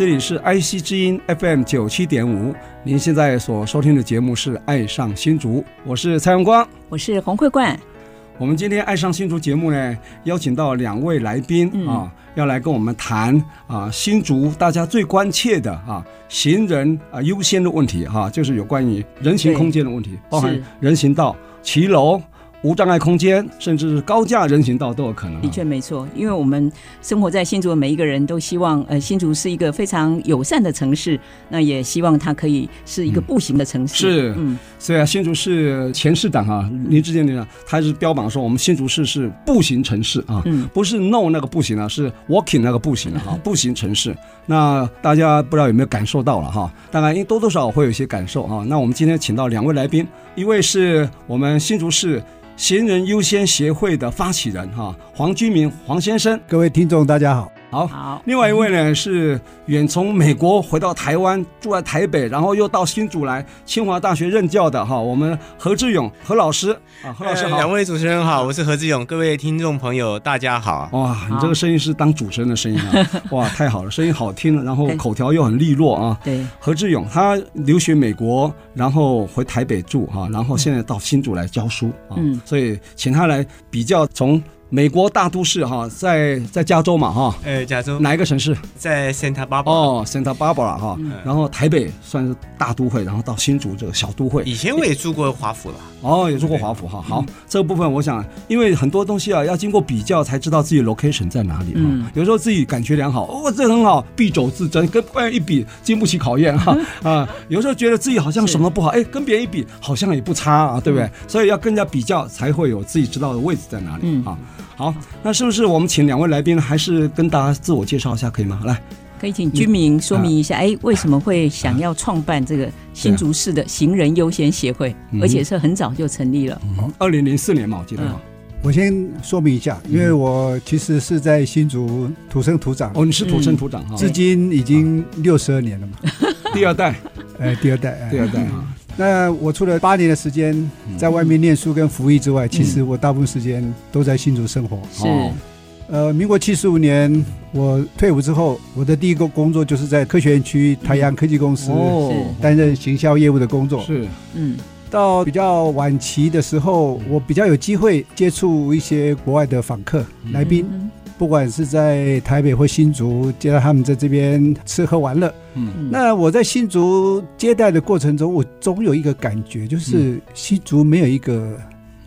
这里是 IC 之音 FM 九七点五，您现在所收听的节目是《爱上新竹》，我是蔡荣光，我是洪慧冠。我们今天《爱上新竹》节目呢，邀请到两位来宾、嗯、啊，要来跟我们谈啊新竹大家最关切的啊行人啊优先的问题哈、啊，就是有关于人行空间的问题，包含人行道、骑楼。无障碍空间，甚至是高架人行道都有可能。的确没错，因为我们生活在新竹的每一个人都希望，呃，新竹是一个非常友善的城市，那也希望它可以是一个步行的城市。嗯、是，嗯，所以啊，新竹市前市长啊林智坚局长，他是标榜说我们新竹市是步行城市啊，嗯，不是 no 那个步行啊，是 walking 那个步行哈，步行城市。那大家不知道有没有感受到了哈？当然，因多多少少会有一些感受啊。那我们今天请到两位来宾，一位是我们新竹市。闲人优先协会的发起人哈，黄居民黄先生，各位听众大家好。好，好。另外一位呢是远从美国回到台湾，住在台北，然后又到新竹来清华大学任教的哈，我们何志勇何老师啊，何老师好。两位主持人好，我是何志勇，各位听众朋友大家好。哇，你这个声音是当主持人的声音啊！哇，太好了，声音好听，然后口条又很利落啊。对，何志勇他留学美国，然后回台北住哈，然后现在到新竹来教书啊，嗯，所以请他来比较从。美国大都市哈，在在加州嘛哈，哎，加州哪一个城市？在 Santa Barbara 哦，Santa Barbara 哈，然后台北算是大都会，然后到新竹这个小都会。以前我也住过华府了，哦，也住过华府哈。好，这个部分我想，因为很多东西啊，要经过比较才知道自己 location 在哪里哈。有时候自己感觉良好，哦，这很好，敝帚自珍，跟别人一比经不起考验哈啊。有时候觉得自己好像什么都不好，哎，跟别人一比好像也不差啊，对不对？所以要跟人家比较，才会有自己知道的位置在哪里啊。好，那是不是我们请两位来宾，还是跟大家自我介绍一下，可以吗？来，可以请居民说明一下，哎、啊，为什么会想要创办这个新竹市的行人优先协会，而且是很早就成立了，二零零四年嘛，我记得。我先说明一下，因为我其实是在新竹土生土长。哦，你是土生土长哈，至今已经六十二年了嘛，第二代，哎，第二代，第二代啊。那我除了八年的时间在外面念书跟服役之外，其实我大部分时间都在新竹生活。是，呃，民国七十五年我退伍之后，我的第一个工作就是在科学园区台阳科技公司担任行销业务的工作。是，嗯，到比较晚期的时候，我比较有机会接触一些国外的访客来宾。不管是在台北或新竹，接到他们在这边吃喝玩乐，嗯，那我在新竹接待的过程中，我总有一个感觉，就是新竹没有一个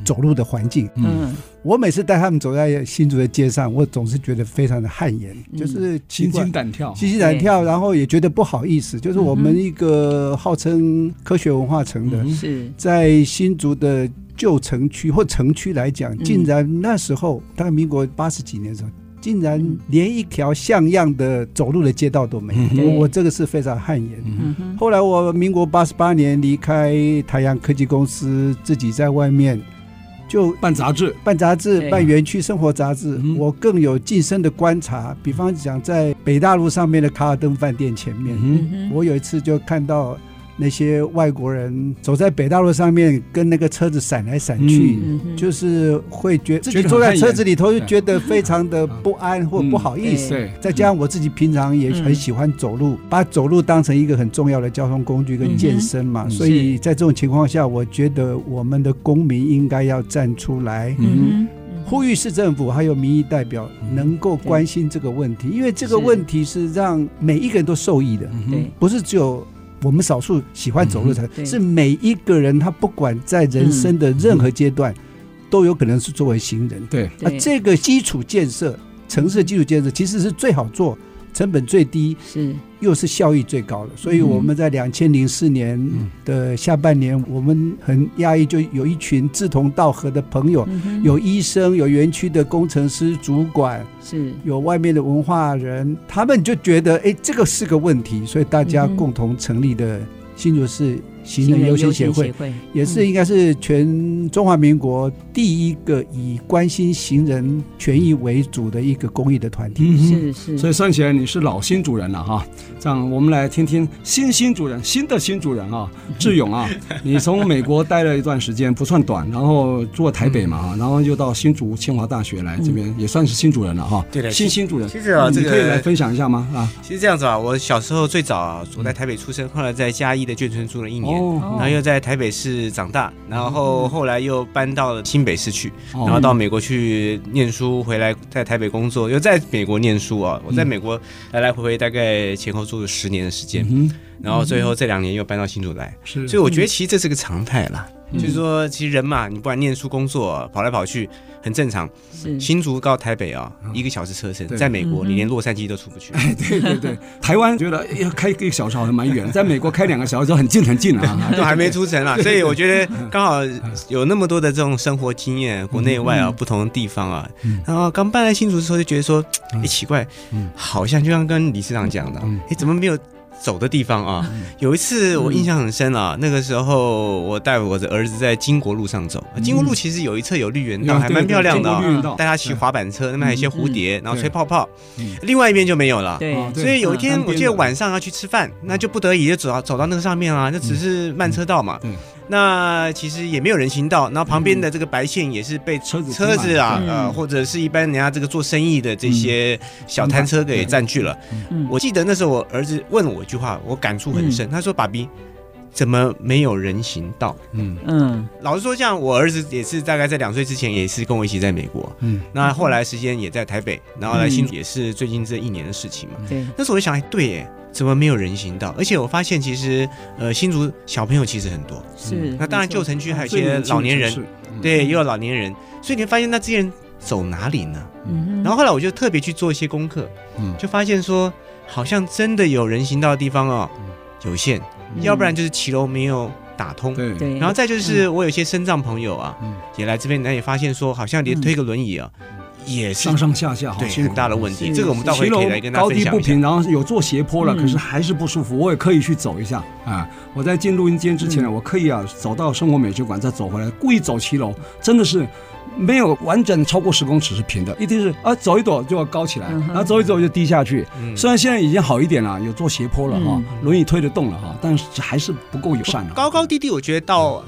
走路的环境，嗯，我每次带他们走在新竹的街上，我总是觉得非常的汗颜，就是心惊胆跳，心惊胆跳，然后也觉得不好意思，就是我们一个号称科学文化城的，是。在新竹的旧城区或城区来讲，竟然那时候大概民国八十几年的时候。竟然连一条像样的走路的街道都没有，嗯、我我这个是非常汗颜。后来我民国八十八年离开台阳科技公司，自己在外面就办杂志、办杂志、办园区生活杂志。我更有近身的观察，比方讲在北大路上面的卡尔登饭店前面，我有一次就看到。那些外国人走在北大路上面，跟那个车子闪来闪去，嗯、就是会觉得自己坐在车子里头就觉得非常的不安或不好意思。对，再加上我自己平常也很喜欢走路，嗯、把走路当成一个很重要的交通工具跟健身嘛，嗯、所以在这种情况下，我觉得我们的公民应该要站出来，嗯、呼吁市政府还有民意代表能够关心这个问题，因为这个问题是让每一个人都受益的，不是只有。我们少数喜欢走路的，是每一个人，他不管在人生的任何阶段，都有可能是作为行人。对，那这个基础建设，城市的基础建设其实是最好做、成本最低，是。又是效益最高的。所以我们在两千零四年的下半年，我们很压抑，就有一群志同道合的朋友，有医生，有园区的工程师、主管，是。有外面的文化人，他们就觉得，哎，这个是个问题，所以大家共同成立的新竹市。行人优先协会也是应该是全中华民国第一个以关心行人权益为主的一个公益的团体。是是，所以算起来你是老新主人了哈。这样我们来听听新新主人，新的新主人啊，志勇啊，你从美国待了一段时间，不算短，然后住台北嘛，然后又到新竹清华大学来这边，也算是新主人了哈。对的，新新主人。其实啊，这个可以来分享一下吗？啊，其实这样子啊，我小时候最早啊，我在台北出生，后来在嘉义的眷村住了一年。然后又在台北市长大，然后后来又搬到了新北市去，然后到美国去念书，回来在台北工作，又在美国念书啊。我在美国来来回回大概前后住了十年的时间，然后最后这两年又搬到新竹来，所以我觉得其实这是个常态啦。就是说，其实人嘛，你不管念书、工作，跑来跑去。很正常，新竹到台北啊，一个小时车程。在美国，你连洛杉矶都出不去。哎，对对对，台湾 觉得要开一个小时好像蛮远，在美国开两个小时就很近很近了，都还没出城啊。所以我觉得刚好有那么多的这种生活经验，国内外啊，不同的地方啊。然后刚搬来新竹的时候就觉得说，哎，奇怪，好像就像跟理事长讲的，哎，怎么没有？走的地方啊，有一次我印象很深啊。那个时候我带我的儿子在金国路上走，金国路其实有一侧有绿园道，还蛮漂亮的啊。带他骑滑板车，那边还有一些蝴蝶，然后吹泡泡。另外一边就没有了。对，所以有一天我记得晚上要去吃饭，那就不得已就走到走到那个上面啊，那只是慢车道嘛。那其实也没有人行道，然后旁边的这个白线也是被车子车子啊，呃，或者是一般人家这个做生意的这些小摊车给占据了。我记得那时候我儿子问了我一句话，我感触很深。他说：“爸比，怎么没有人行道？”嗯嗯，老实说，像我儿子也是大概在两岁之前也是跟我一起在美国，嗯，那后来时间也在台北，然后来新竹也是最近这一年的事情嘛。对，那时候我就想，哎，对耶。怎么没有人行道？而且我发现，其实呃，新竹小朋友其实很多。是。那当然，旧城区还有一些老年人，对，也有老年人。所以你发现，那这些人走哪里呢？嗯。然后后来我就特别去做一些功课，嗯，就发现说，好像真的有人行道的地方哦，有限，要不然就是骑楼没有打通。对对。然后再就是，我有些身障朋友啊，也来这边，那也发现说，好像连推个轮椅啊。也是上上下下，对，很大的问题。这个我们待会可以来跟大家分享。高低不平，然后有做斜坡了，可是还是不舒服。我也刻意去走一下啊！我在进录音间之前，我刻意啊走到生活美学馆，再走回来，故意走骑楼，真的是没有完整超过十公尺是平的，一定是啊走一走就要高起来，然后走一走就低下去。虽然现在已经好一点了，有做斜坡了哈，轮椅推得动了哈，但是还是不够友善。高高低低，我觉得到。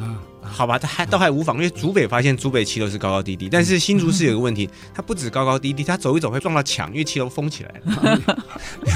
好吧，它还倒还无妨，因为竹北发现竹北骑楼是高高低低，但是新竹市有个问题，它不止高高低低，它走一走会撞到墙，因为骑楼封起来了，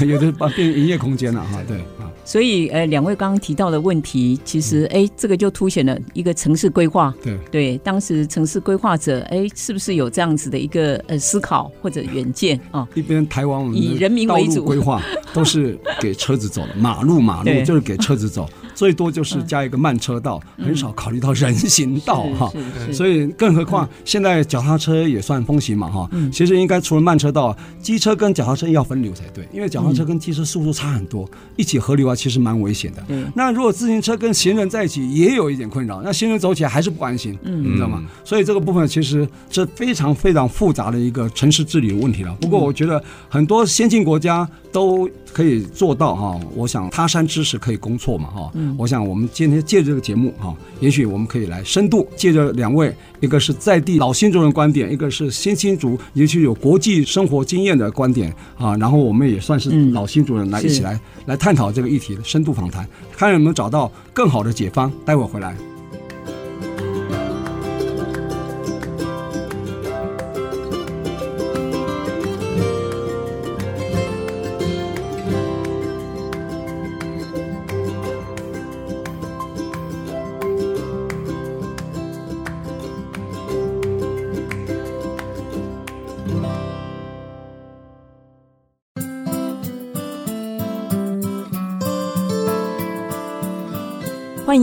有的把变营业空间了哈。对啊，所以呃，两位刚刚提到的问题，其实哎，这个就凸显了一个城市规划。对对，当时城市规划者哎，是不是有这样子的一个呃思考或者远见啊？一边台湾以人民为主规划都是给车子走的，马路马路 就是给车子走。最多就是加一个慢车道，很少考虑到人行道哈。所以，更何况现在脚踏车也算风行嘛哈。其实应该除了慢车道，机车跟脚踏车要分流才对，因为脚踏车跟机车速度差很多，一起合流啊，其实蛮危险的。那如果自行车跟行人在一起，也有一点困扰。那行人走起来还是不安心，你知道吗？所以这个部分其实是非常非常复杂的一个城市治理的问题了。不过，我觉得很多先进国家都可以做到哈。我想他山之石可以攻错嘛哈。我想，我们今天借这个节目哈，也许我们可以来深度借着两位，一个是在地老新竹人观点，一个是新新竹，也许有国际生活经验的观点啊，然后我们也算是老新竹人来一起来来探讨这个议题的深度访谈，看有没有找到更好的解方。待会儿回来。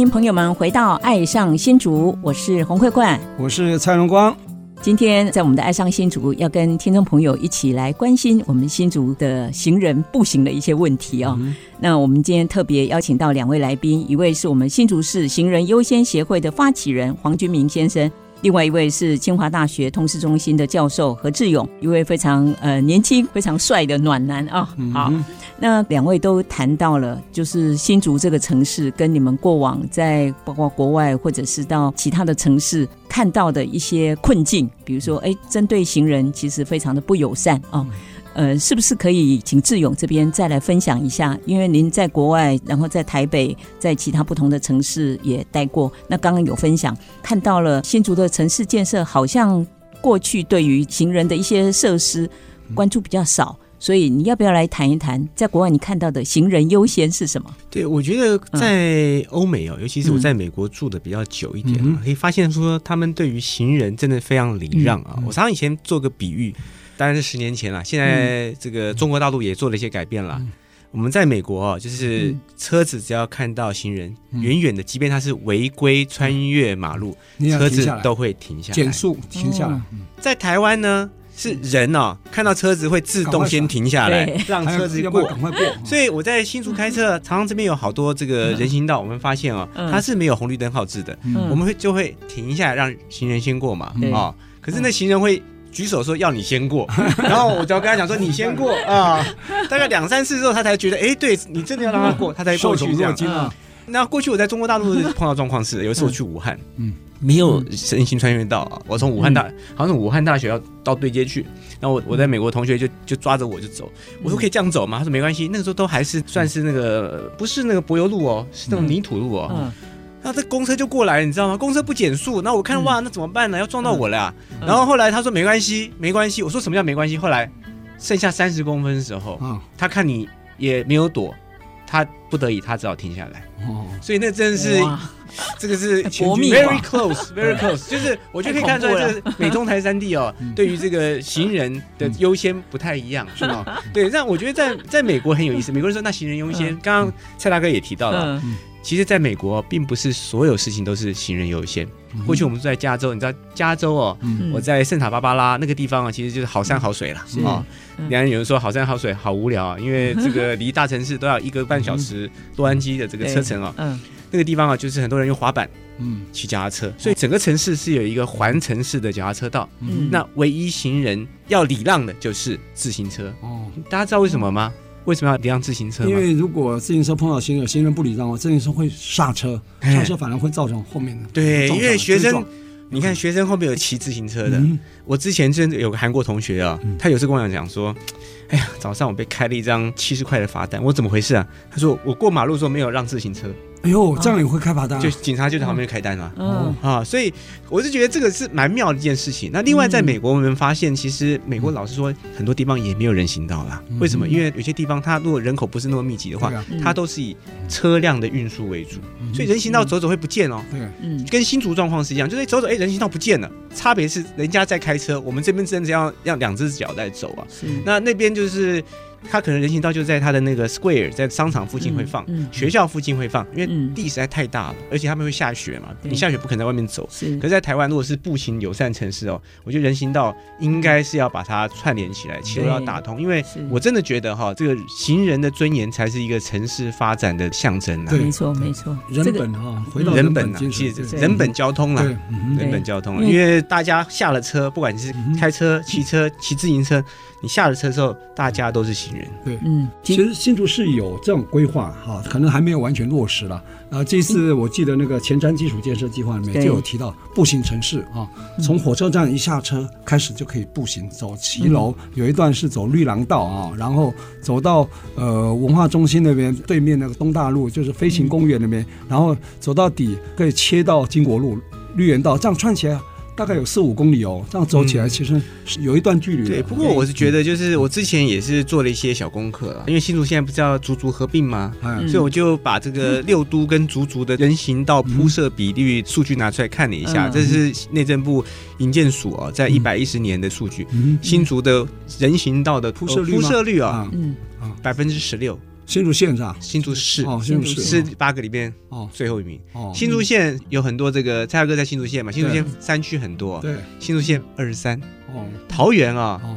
朋友们回到《爱上新竹》，我是洪慧冠，我是蔡荣光。今天在我们的爱上新竹，要跟听众朋友一起来关心我们新竹的行人步行的一些问题哦。嗯、那我们今天特别邀请到两位来宾，一位是我们新竹市行人优先协会的发起人黄君明先生。另外一位是清华大学通识中心的教授何志勇，一位非常呃年轻、非常帅的暖男啊。哦嗯、好，那两位都谈到了，就是新竹这个城市跟你们过往在包括国外或者是到其他的城市看到的一些困境，比如说，哎，针对行人其实非常的不友善啊。哦呃，是不是可以请志勇这边再来分享一下？因为您在国外，然后在台北，在其他不同的城市也待过。那刚刚有分享，看到了新竹的城市建设，好像过去对于行人的一些设施关注比较少。所以你要不要来谈一谈，在国外你看到的行人优先是什么？对，我觉得在欧美哦，嗯、尤其是我在美国住的比较久一点，嗯、可以发现说他们对于行人真的非常礼让啊。嗯、我常常以前做个比喻。当然是十年前了，现在这个中国大陆也做了一些改变了。嗯、我们在美国哦，就是车子只要看到行人，远远、嗯、的，即便他是违规穿越马路，嗯、车子都会停下来，减速停下来。嗯、在台湾呢，是人哦，看到车子会自动先停下来，让车子过，赶快过。所以我在新竹开车，常常这边有好多这个人行道，我们发现哦，它是没有红绿灯号志的，嗯、我们会就会停一下来让行人先过嘛，啊、可是那行人会。举手说要你先过，然后我就要跟他讲说你先过 啊，大概两三次之后他才觉得哎，对你真的要让他过，他才过去这样。啊、那过去我在中国大陆碰到状况是，有一次我去武汉，嗯，没有身心穿越到啊，我从武汉大，好像是武汉大学要到对接去，然后我我在美国同学就就抓着我就走，我说可以这样走吗？他说没关系，那个时候都还是算是那个不是那个柏油路哦，是那种泥土路哦。嗯那这公车就过来，你知道吗？公车不减速，那我看哇，那怎么办呢？要撞到我了呀！然后后来他说没关系，没关系。我说什么叫没关系？后来剩下三十公分的时候，他看你也没有躲，他不得已他只好停下来。所以那真的是这个是 very close very close，就是我就可以看出来，这美中台三地哦，对于这个行人的优先不太一样，是吗？对，那我觉得在在美国很有意思。美国人说那行人优先，刚刚蔡大哥也提到了。其实，在美国，并不是所有事情都是行人优先。过去我们住在加州，你知道加州哦，我在圣塔芭芭拉那个地方啊，其实就是好山好水了啊。两人有人说好山好水好无聊啊，因为这个 离大城市都要一个半小时洛杉矶的这个车程啊。嗯，那个地方啊，就是很多人用滑板，嗯，骑脚踏车，所以整个城市是有一个环城市的脚踏车道。嗯，那唯一行人要礼让的就是自行车。哦，大家知道为什么吗？为什么要礼让自行车？因为如果自行车碰到行人，行人不礼让，自行车会刹车，刹车反而会造成后面的。对，因为学生，你看学生后面有骑自行车的。我之前真的有个韩国同学啊，他有次跟我讲说，哎呀，早上我被开了一张七十块的罚单，我怎么回事啊？他说我过马路的时候没有让自行车。哎呦，这样也会开罚单？就警察就在旁边开单嘛。嗯啊，所以我是觉得这个是蛮妙的一件事情。那另外，在美国我们发现，其实美国老实说，很多地方也没有人行道啦。为什么？因为有些地方它如果人口不是那么密集的话，它都是以车辆的运输为主，所以人行道走走会不见哦。对，嗯，跟新竹状况是一样，就是走走，哎，人行道不见了。差别是人家在开车，我们这边真的要要两只脚在走啊。是，那那边就是。他可能人行道就在他的那个 square，在商场附近会放，学校附近会放，因为地实在太大了，而且他们会下雪嘛，你下雪不可能在外面走。可是在台湾，如果是步行友善城市哦，我觉得人行道应该是要把它串联起来，其实要打通，因为我真的觉得哈，这个行人的尊严才是一个城市发展的象征啊。没错，没错，人本哈，回到人本啊，其实人本交通啦，人本交通，因为大家下了车，不管你是开车、骑车、骑自行车。你下了车之后，大家都是行人。对，嗯，其实新竹是有这种规划哈，可能还没有完全落实了。呃，这次我记得那个前瞻基础建设计划里面就有提到步行城市啊，从火车站一下车开始就可以步行走骑楼，有一段是走绿廊道啊，然后走到呃文化中心那边对面那个东大路，就是飞行公园那边，然后走到底可以切到金国路绿园道，这样串起来。大概有四五公里哦，这样走起来其实是有一段距离的。对，不过我是觉得，就是我之前也是做了一些小功课，因为新竹现在不是要竹竹合并吗？嗯，所以我就把这个六都跟竹竹的人行道铺设比率数据拿出来看了一下，这是内政部营建署哦，在一百一十年的数据，新竹的人行道的铺设率铺设率啊，嗯，百分之十六。新竹县是吧？新竹市。哦，新竹市。是八个里面哦。最后一名。哦，新竹县有很多这个蔡大哥在新竹县嘛，新竹县山区很多。对，新竹县二十三。哦，桃园啊，哦，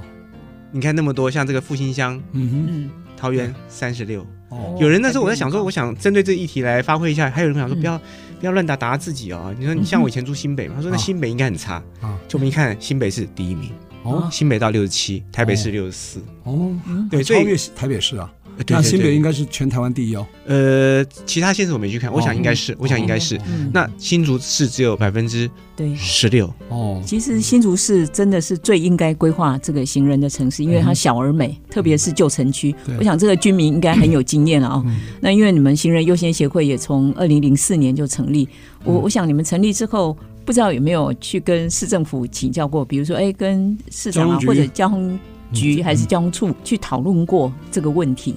你看那么多，像这个复兴乡，嗯哼，桃园三十六。哦，有人那时候我在想说，我想针对这个议题来发挥一下，还有人想说不要。不要乱打打自己哦！你说你像我以前住新北嘛，他说那新北应该很差。啊，就我们一看新北是第一名。哦，新北到六十七，台北市六十四。哦，对，超越台北市啊。那新北应该是全台湾第一哦。呃，其他县市我没去看，我想应该是，我想应该是。那新竹市只有百分之对。十六。哦。其实新竹市真的是最应该规划这个行人的城市，因为它小而美，特别是旧城区。我想这个居民应该很有经验了啊。那因为你们行人优先协会也从二零零四年就成立，我我想你们成立之后，不知道有没有去跟市政府请教过，比如说哎，跟市长啊或者交通局还是交通处去讨论过这个问题。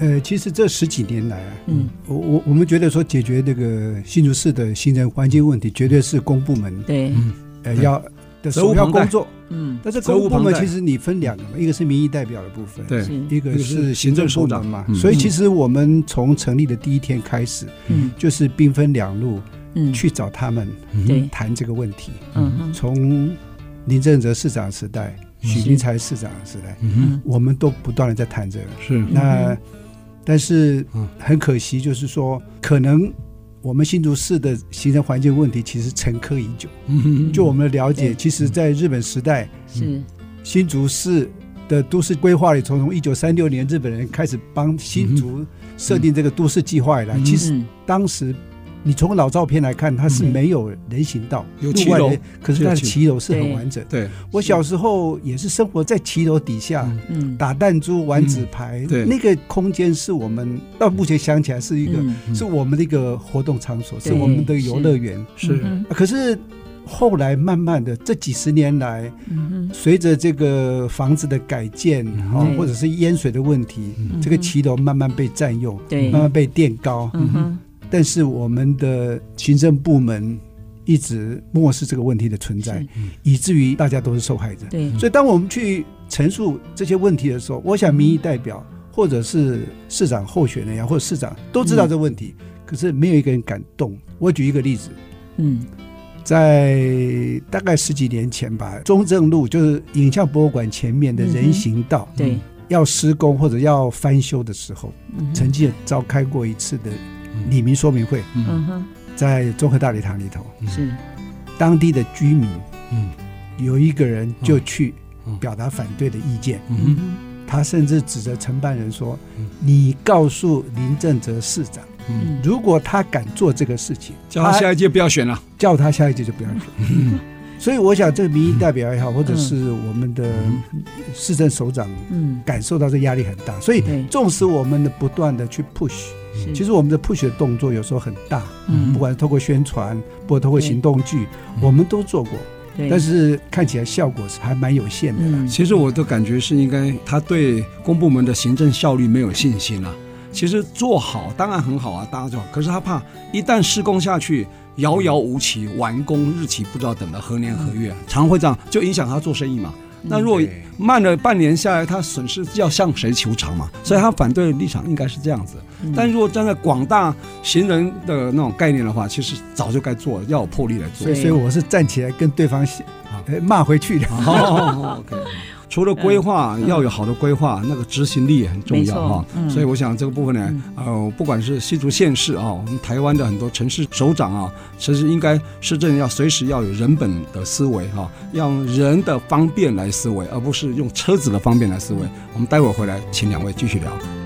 呃，其实这十几年来啊，嗯，我我我们觉得说解决这个新竹市的行政环境问题，绝对是公部门对，呃要的首要工作，嗯，但是公部门其实你分两个嘛，一个是民意代表的部分，对，一个是行政部门嘛，所以其实我们从成立的第一天开始，嗯，就是兵分两路，嗯，去找他们，对，谈这个问题，嗯，从林正哲市长时代，许明才市长时代，嗯，我们都不断的在谈这个，是。那。但是很可惜，就是说，可能我们新竹市的行政环境问题其实沉疴已久。就我们的了解，其实在日本时代，是新竹市的都市规划里，从从一九三六年日本人开始帮新竹设定这个都市计划以来，其实当时。你从老照片来看，它是没有人行道，有骑楼，可是它的骑楼。是很完整。对，我小时候也是生活在骑楼底下，嗯，打弹珠、玩纸牌，对，那个空间是我们到目前想起来是一个，是我们的一个活动场所，是我们的游乐园。是，可是后来慢慢的这几十年来，随着这个房子的改建啊，或者是淹水的问题，这个骑楼慢慢被占用，对，慢慢被垫高。嗯但是我们的行政部门一直漠视这个问题的存在，以至于大家都是受害者。对，所以当我们去陈述这些问题的时候，我想民意代表或者是市长候选人呀，或者市长都知道这个问题，可是没有一个人敢动。我举一个例子，嗯，在大概十几年前吧，中正路就是影像博物馆前面的人行道，对，要施工或者要翻修的时候，曾经也召开过一次的。里民说明会，嗯。哼，在综合大礼堂里头，是。当地的居民，嗯，有一个人就去表达反对的意见，嗯，他甚至指着承办人说：“你告诉林正哲市长，嗯，如果他敢做这个事情，叫他下一届不要选了，叫他下一届就不要选。”所以我想，这个民意代表也好，或者是我们的市政首长，嗯，感受到这压力很大，所以纵使我们的不断的去 push。其实我们的 push 的动作有时候很大，嗯，不管是透过宣传，不管透过行动剧，我们都做过，但是看起来效果是还蛮有限的。其实我的感觉是，应该他对公部门的行政效率没有信心了。其实做好当然很好啊，大家做好，可是他怕一旦施工下去，遥遥无期，完工日期不知道等到何年何月，常会这样，就影响他做生意嘛。那如果慢了半年下来，他损失要向谁求偿嘛？所以他反对的立场应该是这样子。但如果站在广大行人的那种概念的话，其实早就该做了，要有魄力来做。所以我是站起来跟对方骂回去的。OK。除了规划要有好的规划，那个执行力也很重要哈。所以我想这个部分呢，呃，不管是新竹县市啊，我们台湾的很多城市首长啊，其实应该市政要随时要有人本的思维哈，要用人的方便来思维，而不是用车子的方便来思维。我们待会儿回来，请两位继续聊。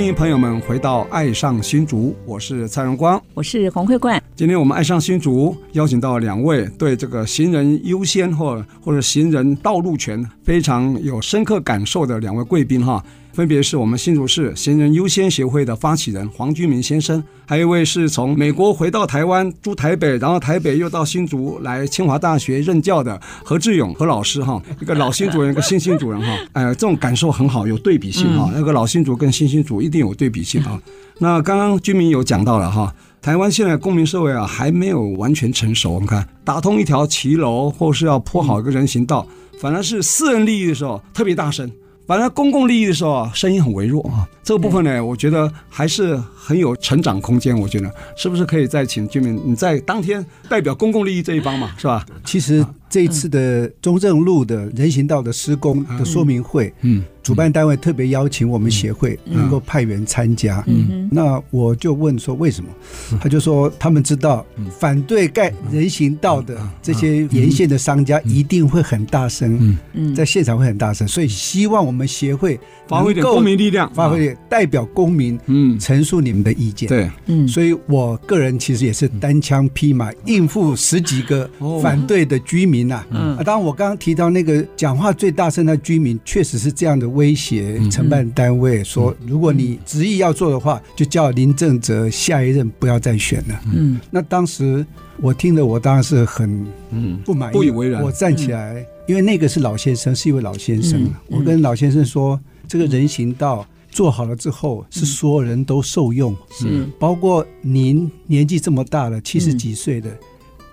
欢迎朋友们回到《爱上新竹》，我是蔡荣光，我是洪慧冠。今天我们《爱上新竹》邀请到两位对这个行人优先或或者行人道路权非常有深刻感受的两位贵宾哈。分别是我们新竹市行人优先协会的发起人黄居民先生，还有一位是从美国回到台湾住台北，然后台北又到新竹来清华大学任教的何志勇何老师哈，一个老新竹人，一个新新竹人哈，哎，这种感受很好，有对比性哈，那个老新竹跟新新竹一定有对比性啊。那刚刚居民有讲到了哈，台湾现在公民社会啊还没有完全成熟，我们看打通一条骑楼或是要铺好一个人行道，反而是私人利益的时候特别大声。反而公共利益的时候啊，声音很微弱啊。这个部分呢，我觉得还是很有成长空间。我觉得是不是可以再请居民你在当天代表公共利益这一方嘛，是吧？其实这一次的中正路的人行道的施工的说明会，嗯。主办单位特别邀请我们协会能够派员参加，嗯，那我就问说为什么？他就说他们知道反对盖人行道的这些沿线的商家一定会很大声，嗯，在现场会很大声，所以希望我们协会发挥点公民力量，发挥代表公民，嗯，陈述你们的意见，对，嗯，所以我个人其实也是单枪匹马应付十几个反对的居民呐，嗯，当然我刚刚提到那个讲话最大声的居民，确实是这样的。威胁承办单位说：“如果你执意要做的话，就叫林正哲下一任不要再选了。”嗯，那当时我听了，我当然是很嗯。不满意，不以为然。我站起来，因为那个是老先生，是一位老先生。我跟老先生说：“这个人行道做好了之后，是所有人都受用，是。包括您年纪这么大了，七十几岁的。”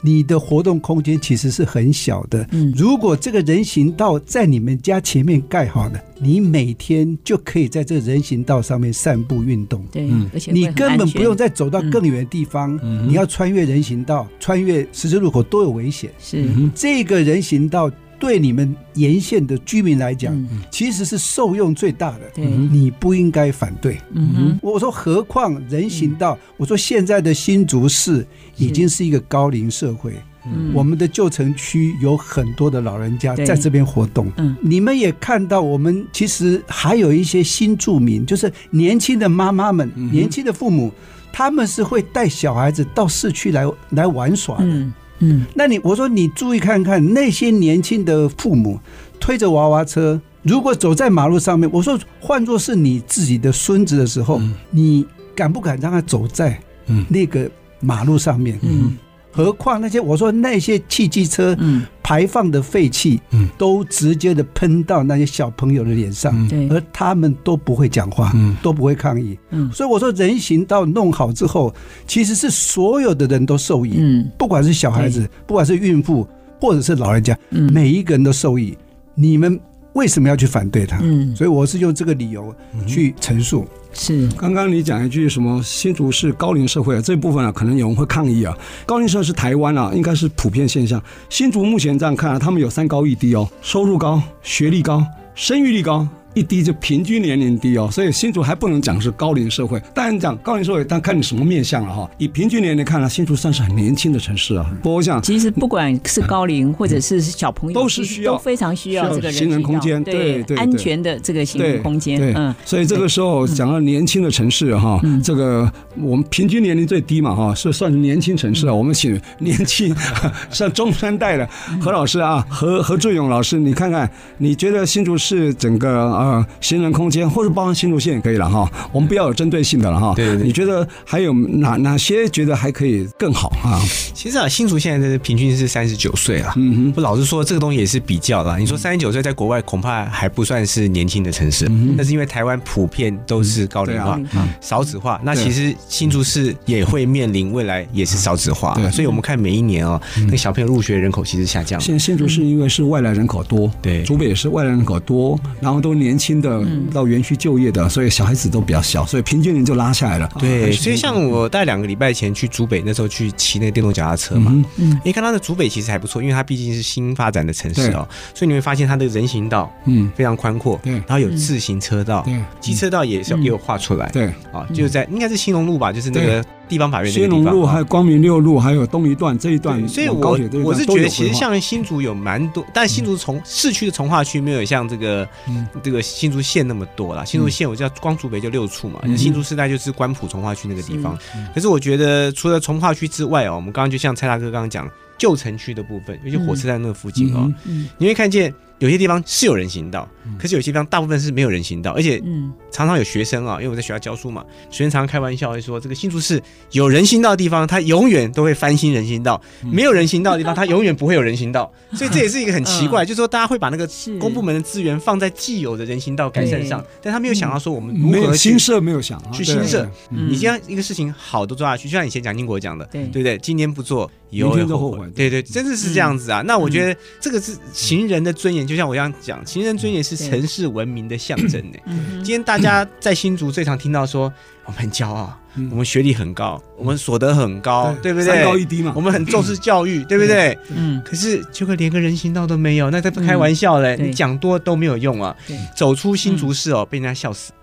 你的活动空间其实是很小的。嗯，如果这个人行道在你们家前面盖好了，你每天就可以在这个人行道上面散步运动。对，而且你根本不用再走到更远的地方。嗯，你要穿越人行道、穿越十字路口都有危险。是，这个人行道。对你们沿线的居民来讲，其实是受用最大的。你不应该反对。我说，何况人行道？我说，现在的新竹市已经是一个高龄社会，我们的旧城区有很多的老人家在这边活动。你们也看到，我们其实还有一些新住民，就是年轻的妈妈们、年轻的父母，他们是会带小孩子到市区来来玩耍的。嗯，那你我说你注意看看那些年轻的父母推着娃娃车，如果走在马路上面，我说换作是你自己的孙子的时候，嗯、你敢不敢让他走在那个马路上面？嗯。嗯何况那些我说那些汽机车排放的废气，都直接的喷到那些小朋友的脸上，而他们都不会讲话，都不会抗议。所以我说人行道弄好之后，其实是所有的人都受益，不管是小孩子，不管是孕妇，或者是老人家，每一个人都受益。你们为什么要去反对他？嗯所以我是用这个理由去陈述。是，刚刚你讲一句什么新竹是高龄社会啊，这部分啊，可能有人会抗议啊。高龄社会是台湾啊，应该是普遍现象。新竹目前这样看啊，他们有三高一低哦，收入高、学历高、生育率高。一低就平均年龄低哦，所以新竹还不能讲是高龄社会。当然讲高龄社会，但看你什么面相了哈。以平均年龄看来，新竹算是很年轻的城市啊。不过我想，其实不管是高龄或者是小朋友，都是需要都非常需要这个行人空间，对对，安全的这个行人空间。嗯，所以这个时候讲到年轻的城市哈，这个我们平均年龄最低嘛哈，是算是年轻城市啊。我们请年轻 像中生代的何老师啊，何何志勇老师，你看看，你觉得新竹市整个啊？呃，行人空间或者包含新竹县也可以了哈，我们不要有针对性的了哈。对对对，你觉得还有哪哪些觉得还可以更好啊？其实啊，新竹现在的平均是三十九岁啊。嗯哼，不老实说，这个东西也是比较的。你说三十九岁在国外恐怕还不算是年轻的城市，嗯哼，那是因为台湾普遍都是高龄化、少子化。那其实新竹市也会面临未来也是少子化，对，所以我们看每一年哦，那小朋友入学人口其实下降。现新竹是因为是外来人口多，对，竹北也是外来人口多，然后都年。年轻的到园区就业的，所以小孩子都比较小，所以平均年龄就拉下来了。对，所以像我大概两个礼拜前去竹北，那时候去骑那个电动脚踏车嘛，嗯，你看它的竹北其实还不错，因为它毕竟是新发展的城市哦，所以你会发现它的人行道嗯。非常宽阔，对，然后有自行车道，对，机车道也是也有画出来，对，啊，就是在应该是兴隆路吧，就是那个地方法院那个地方，西农路还有光明六路，还有东一段这一段，所以我我是觉得其实像新竹有蛮多，但新竹从市区的从化区没有像这个、嗯、这个新竹县那么多啦。新竹县我知道光竹北就六处嘛，嗯、新竹市代就是关埔从化区那个地方。嗯、可是我觉得除了从化区之外哦，我们刚刚就像蔡大哥刚刚讲，旧城区的部分，尤其火车站那附近哦，你会看见。有些地方是有人行道，可是有些地方大部分是没有人行道，而且常常有学生啊，因为我在学校教书嘛，学生常常开玩笑会说，这个新竹市有人行道的地方，它永远都会翻新人行道；没有人行道的地方，它永远不会有人行道。所以这也是一个很奇怪，就是说大家会把那个公部门的资源放在既有的人行道改善上，但他没有想到说我们如何新设，没有想去新设。你这样一个事情好都做下去，就像以前蒋经国讲的，对。不对？今年不做，以后会后悔。对对，真的是这样子啊。那我觉得这个是行人的尊严，就像我这样讲。行人尊严是城市文明的象征呢。今天大家在新竹最常听到说，我们很骄傲，我们学历很高，我们所得很高，对不对？三高一低嘛。我们很重视教育，对不对？嗯。可是结果连个人行道都没有，那在不开玩笑嘞？你讲多都没有用啊。走出新竹市哦，被人家笑死。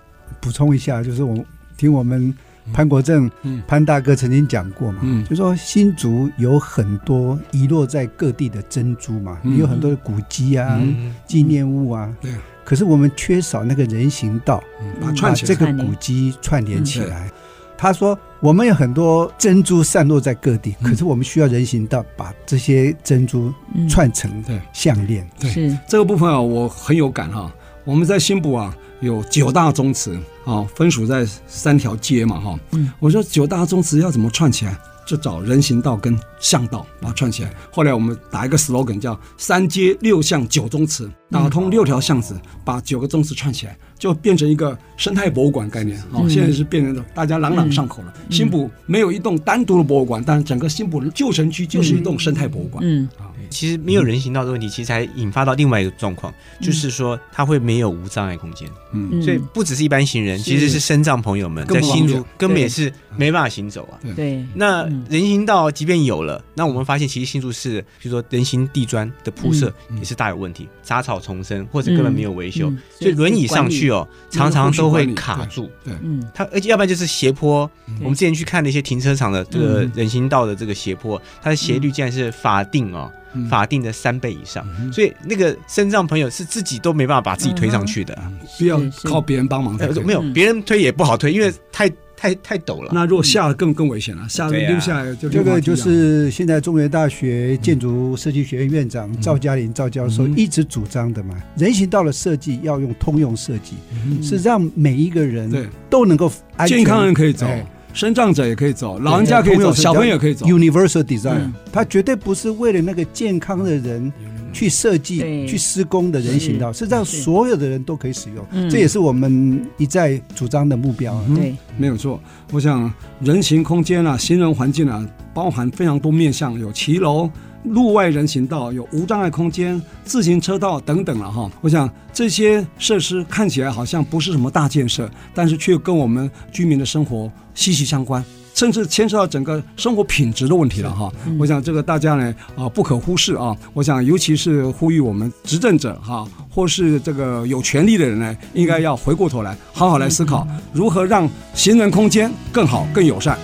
补充一下，就是我听我们。潘国正，潘大哥曾经讲过嘛，嗯、就说新竹有很多遗落在各地的珍珠嘛，嗯、有很多的古迹啊、纪、嗯、念物啊。对。可是我们缺少那个人行道，嗯、把这个古迹串联起来。嗯、他说，我们有很多珍珠散落在各地，嗯、可是我们需要人行道把这些珍珠串成项链。对，是这个部分啊，我很有感哈。我们在新埔啊。有九大宗祠啊，分属在三条街嘛，哈。嗯，我说九大宗祠要怎么串起来？就找人行道跟巷道把它串起来。后来我们打一个 slogan 叫“三街六巷九宗祠”，打通六条巷子，把九个宗祠串起来，就变成一个生态博物馆概念。好，现在是变成大家朗朗上口了。新埔没有一栋单独的博物馆，但是整个新埔旧城区就是一栋生态博物馆。嗯。其实没有人行道的问题，其实才引发到另外一个状况，就是说它会没有无障碍空间。嗯，所以不只是一般行人，其实是身障朋友们在新竹根本也是没办法行走啊。对，那人行道即便有了，那我们发现其实新竹市，比如说人行地砖的铺设也是大有问题，杂草丛生或者根本没有维修，所以轮椅上去哦，常常都会卡住。对，嗯，它而且要不然就是斜坡。我们之前去看那些停车场的这个人行道的这个斜坡，它的斜率竟然是法定哦。法定的三倍以上，所以那个身障朋友是自己都没办法把自己推上去的，需要靠别人帮忙。没有别人推也不好推，因为太太太陡了。那如果下了更更危险了，下了溜下来就这个就是现在中原大学建筑设计学院院长赵嘉林赵教授一直主张的嘛，人行道的设计要用通用设计，是让每一个人都能够健康人可以走。身障者也可以走，老人家可以走，小朋友也可以走。Universal Design，它绝对不是为了那个健康的人去设计、去施工的人行道，是让所有的人都可以使用。这也是我们一再主张的目标。对，没有错。我想人行空间啊，行人环境啊，包含非常多面向，有骑楼。路外人行道有无障碍空间、自行车道等等了哈。我想这些设施看起来好像不是什么大建设，但是却跟我们居民的生活息息相关，甚至牵涉到整个生活品质的问题了哈。我想这个大家呢啊不可忽视啊。我想尤其是呼吁我们执政者哈，或是这个有权利的人呢，应该要回过头来好好来思考如何让行人空间更好、更友善。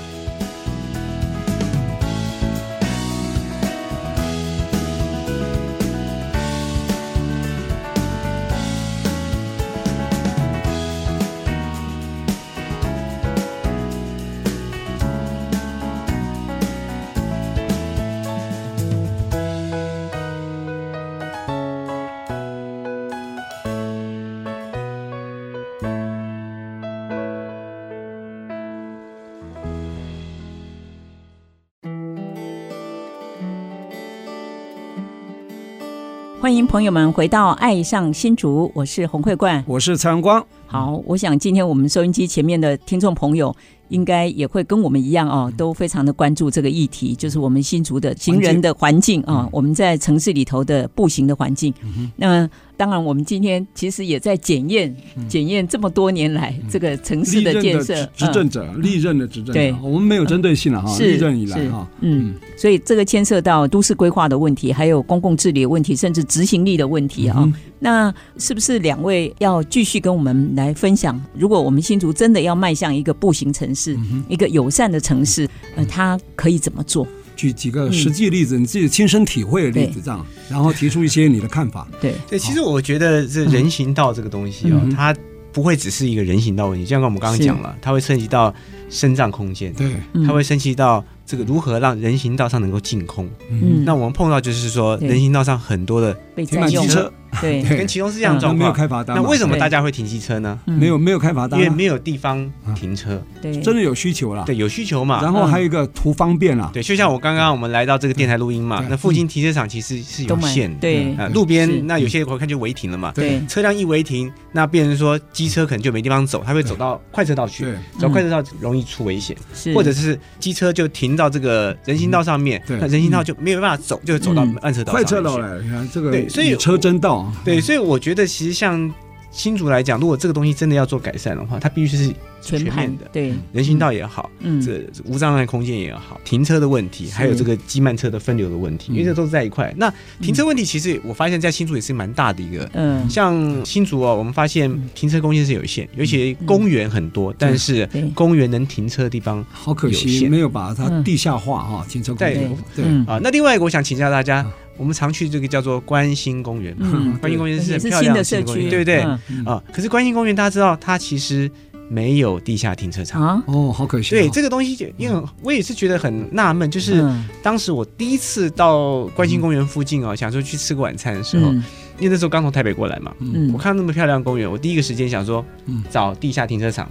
欢迎朋友们回到《爱上新竹》，我是洪慧冠，我是蔡荣光。好，我想今天我们收音机前面的听众朋友，应该也会跟我们一样哦，都非常的关注这个议题，就是我们新竹的行人的环境啊，我们在城市里头的步行的环境。那当然，我们今天其实也在检验检验这么多年来这个城市的建设。执政者历任的执政者，对，我们没有针对性了哈，历任以来哈，嗯，所以这个牵涉到都市规划的问题，还有公共治理的问题，甚至执行力的问题啊。那是不是两位要继续跟我们来分享？如果我们新竹真的要迈向一个步行城市？市，一个友善的城市，呃，它可以怎么做？举几个实际例子，你自己亲身体会的例子，这样，然后提出一些你的看法。对。对，其实我觉得这人行道这个东西哦，它不会只是一个人行道问题，就像我们刚刚讲了，它会涉及到身障空间，对，它会涉及到。这个如何让人行道上能够净空？嗯，那我们碰到就是说，人行道上很多的停满机车，对，跟其中是这样状况。没有开罚单，那为什么大家会停机车呢？没有没有开罚单，因为没有地方停车。对，真的有需求了。对，有需求嘛。然后还有一个图方便了。对，就像我刚刚我们来到这个电台录音嘛，那附近停车场其实是有限的。对，路边那有些我看就违停了嘛。对，车辆一违停，那变成说机车可能就没地方走，它会走到快车道去。对，走快车道容易出危险。是，或者是机车就停到这个人。行道上面，那人行道就没有办法走，就走到慢车道、快车道了。你看这个，对，所以车真道，对，所以我觉得其实像新竹来讲，如果这个东西真的要做改善的话，它必须是全面的。对，人行道也好，嗯，这无障碍空间也好，停车的问题，还有这个机慢车的分流的问题，因为这都是在一块。那停车问题，其实我发现，在新竹也是蛮大的一个。嗯，像新竹哦，我们发现停车空间是有限，尤其公园很多，但是公园能停车的地方好可惜，没有把它地下化哈，停车空间。对啊，那另外一个，我想请教大家。我们常去这个叫做关心公园，关心公园是很漂亮的社区，对不对？啊，可是关心公园大家知道，它其实没有地下停车场。哦，好可惜。对这个东西，因为我也是觉得很纳闷，就是当时我第一次到关心公园附近哦，想说去吃个晚餐的时候，因为那时候刚从台北过来嘛，我看到那么漂亮的公园，我第一个时间想说，找地下停车场。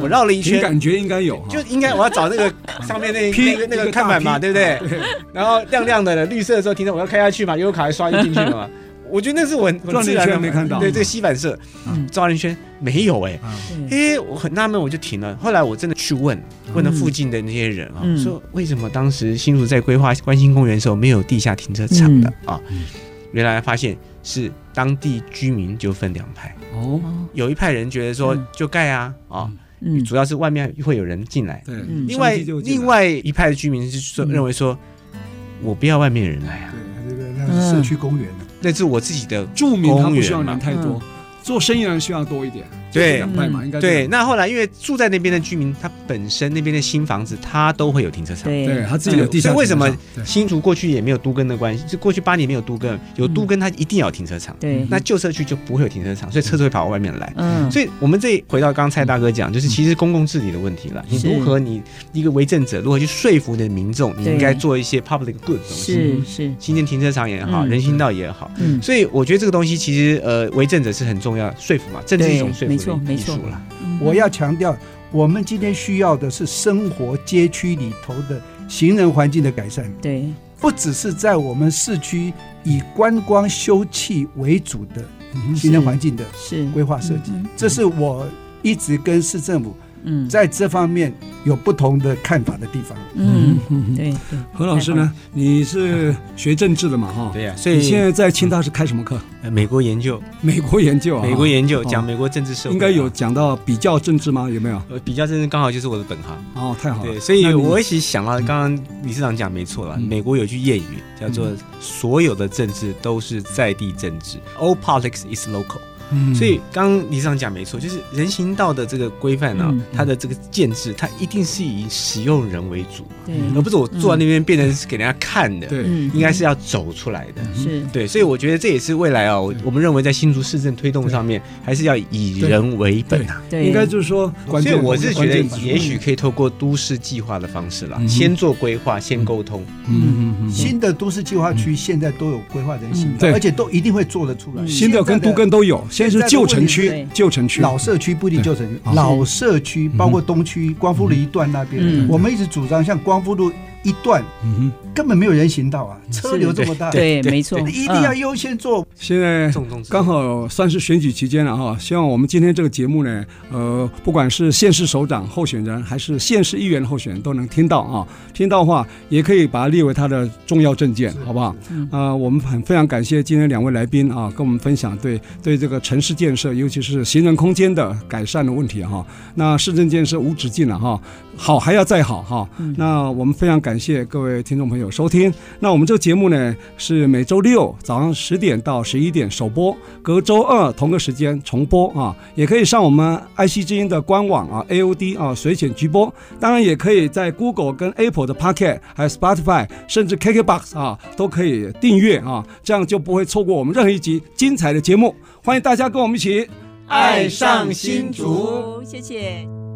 我绕了一圈，感觉应该有，就应该我要找那个 上面那 那个那个看板嘛，对不对？然后亮亮的绿色的时候停车，我要开下去嘛，悠游卡还刷进去了嘛。我觉得那是我很自然的没看到，对这个吸反射，绕了一圈没有哎，哎，我很纳闷，我就停了。后来我真的去问，问了附近的那些人啊，说为什么当时新竹在规划关心公园的时候没有地下停车场的？啊？原来发现是当地居民就分两派。哦，有一派人觉得说就盖啊啊。嗯，主要是外面会有人进来。对，另外另外一派的居民是说认为说，我不要外面的人来啊。对，这个那是社区公园，那是我自己的住民，他不需要人太多，做生意的人需要多一点。对，两派嘛，应该对。那后来因为住在那边的居民，他本身那边的新房子，他都会有停车场。对，他自己有地下。所以为什么新竹过去也没有都更的关系？就过去八年没有都更，有都更他一定要有停车场。对，那旧社区就不会有停车场，所以车子会跑到外面来。嗯，所以我们这回到刚刚蔡大哥讲，就是其实公共治理的问题了。你如何你一个为政者如何去说服你的民众，你应该做一些 public good 东西。是是，新建停车场也好，人行道也好。嗯，所以我觉得这个东西其实呃，为政者是很重要，说服嘛，政治一种说服的艺术了。我要强调，我们今天需要的是生活街区里头的行人环境的改善。对，不只是在我们市区以观光休憩为主的行人环境的规划设计，这是我一直跟市政府。嗯，在这方面有不同的看法的地方。嗯，对。何老师呢？你是学政治的嘛？哈，对呀。所以你现在在清大是开什么课？美国研究。美国研究啊。美国研究讲美国政治社会。应该有讲到比较政治吗？有没有？呃，比较政治刚好就是我的本行。哦，太好了。对，所以我一起想到，刚刚理事长讲没错了。美国有句谚语叫做“所有的政治都是在地政治 ”，All politics is local。所以刚刚李市长讲没错，就是人行道的这个规范呢，它的这个建制，它一定是以使用人为主，对，而不是我坐在那边变成是给人家看的，对，应该是要走出来的，是。对，所以我觉得这也是未来啊，我们认为在新竹市政推动上面，还是要以人为本啊，对，应该就是说，所以我是觉得也许可以透过都市计划的方式啦，先做规划，先沟通，嗯嗯，新的都市计划区现在都有规划人行道，而且都一定会做得出来，新的跟都更都有。现在是旧城区，旧城区，老社区不一定旧城区，老社区包括东区光复路一段那边，我们一直主张像光复路一段，根本没有人行道啊，车流这么大，对，没错，一定要优先做。现在刚好算是选举期间了哈，希望我们今天这个节目呢，呃，不管是县市首长候选人还是县市议员候选人，都能听到啊，听到的话也可以把它列为他的重要证件，好不好？啊，我们很非常感谢今天两位来宾啊，跟我们分享对对这个城市建设，尤其是行人空间的改善的问题哈。那市政建设无止境了哈，好还要再好哈。那我们非常感感谢各位听众朋友收听。那我们这个节目呢，是每周六早上十点到十一点首播，隔周二同个时间重播啊。也可以上我们爱惜之音的官网啊，AOD 啊随选直播。当然也可以在 Google 跟 Apple 的 Pocket 还有 Spotify，甚至 KKBox 啊，都可以订阅啊，这样就不会错过我们任何一集精彩的节目。欢迎大家跟我们一起爱上新竹，谢谢。